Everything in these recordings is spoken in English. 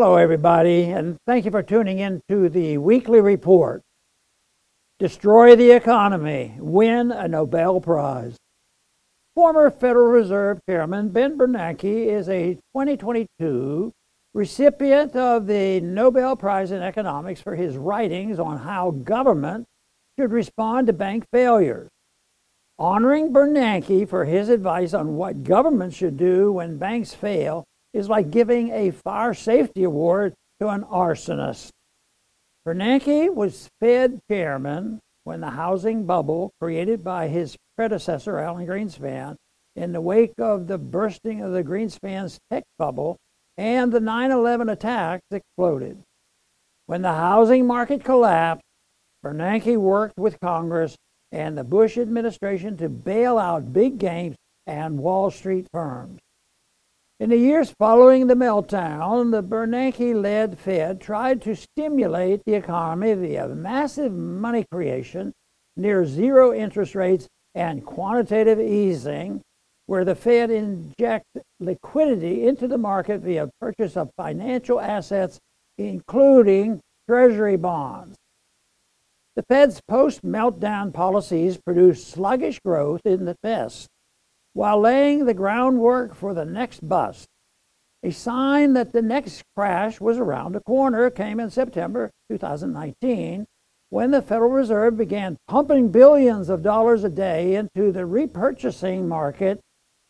Hello, everybody, and thank you for tuning in to the weekly report. Destroy the economy, win a Nobel Prize. Former Federal Reserve Chairman Ben Bernanke is a 2022 recipient of the Nobel Prize in Economics for his writings on how government should respond to bank failures. Honoring Bernanke for his advice on what government should do when banks fail is like giving a fire safety award to an arsonist. Bernanke was Fed chairman when the housing bubble created by his predecessor, Alan Greenspan, in the wake of the bursting of the Greenspan's tech bubble and the 9 11 attacks exploded. When the housing market collapsed, Bernanke worked with Congress and the Bush administration to bail out big games and Wall Street firms. In the years following the meltdown, the Bernanke led Fed tried to stimulate the economy via massive money creation, near zero interest rates, and quantitative easing, where the Fed inject liquidity into the market via purchase of financial assets, including treasury bonds. The Fed's post meltdown policies produced sluggish growth in the West while laying the groundwork for the next bust. A sign that the next crash was around the corner came in September 2019 when the Federal Reserve began pumping billions of dollars a day into the repurchasing market,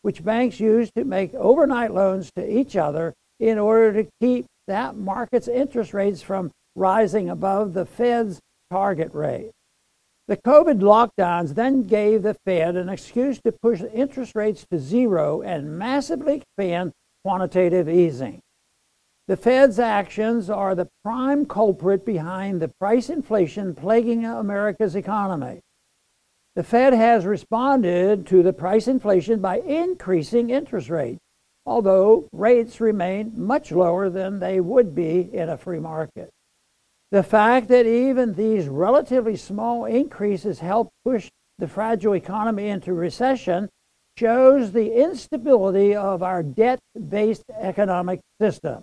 which banks use to make overnight loans to each other in order to keep that market's interest rates from rising above the Fed's target rate. The COVID lockdowns then gave the Fed an excuse to push interest rates to zero and massively expand quantitative easing. The Fed's actions are the prime culprit behind the price inflation plaguing America's economy. The Fed has responded to the price inflation by increasing interest rates, although rates remain much lower than they would be in a free market. The fact that even these relatively small increases help push the fragile economy into recession shows the instability of our debt based economic system.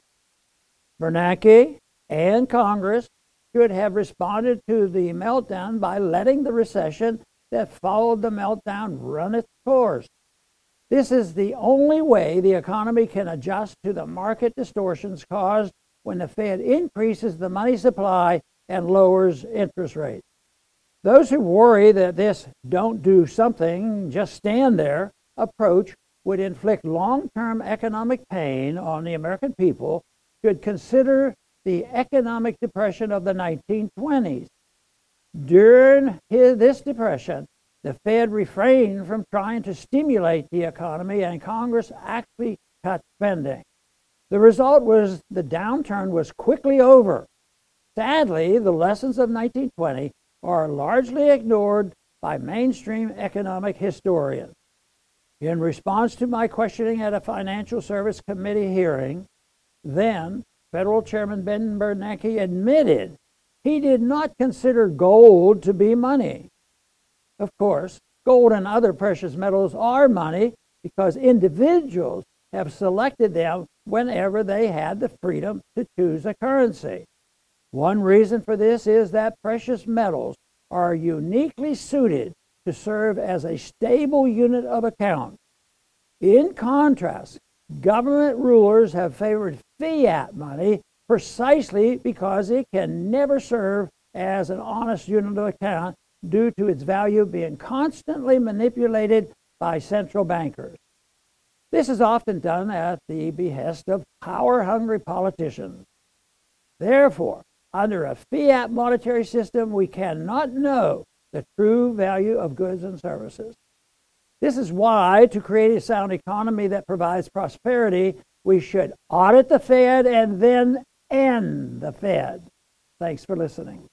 Bernanke and Congress should have responded to the meltdown by letting the recession that followed the meltdown run its course. This is the only way the economy can adjust to the market distortions caused when the Fed increases the money supply and lowers interest rates. Those who worry that this don't do something, just stand there approach would inflict long term economic pain on the American people should consider the economic depression of the 1920s. During his, this depression, the Fed refrained from trying to stimulate the economy, and Congress actually cut spending. The result was the downturn was quickly over. Sadly, the lessons of 1920 are largely ignored by mainstream economic historians. In response to my questioning at a Financial Service Committee hearing, then Federal Chairman Ben Bernanke admitted he did not consider gold to be money. Of course, gold and other precious metals are money because individuals have selected them whenever they had the freedom to choose a currency. One reason for this is that precious metals are uniquely suited to serve as a stable unit of account. In contrast, government rulers have favored fiat money precisely because it can never serve as an honest unit of account due to its value being constantly manipulated by central bankers. This is often done at the behest of power hungry politicians. Therefore, under a fiat monetary system, we cannot know the true value of goods and services. This is why, to create a sound economy that provides prosperity, we should audit the Fed and then end the Fed. Thanks for listening.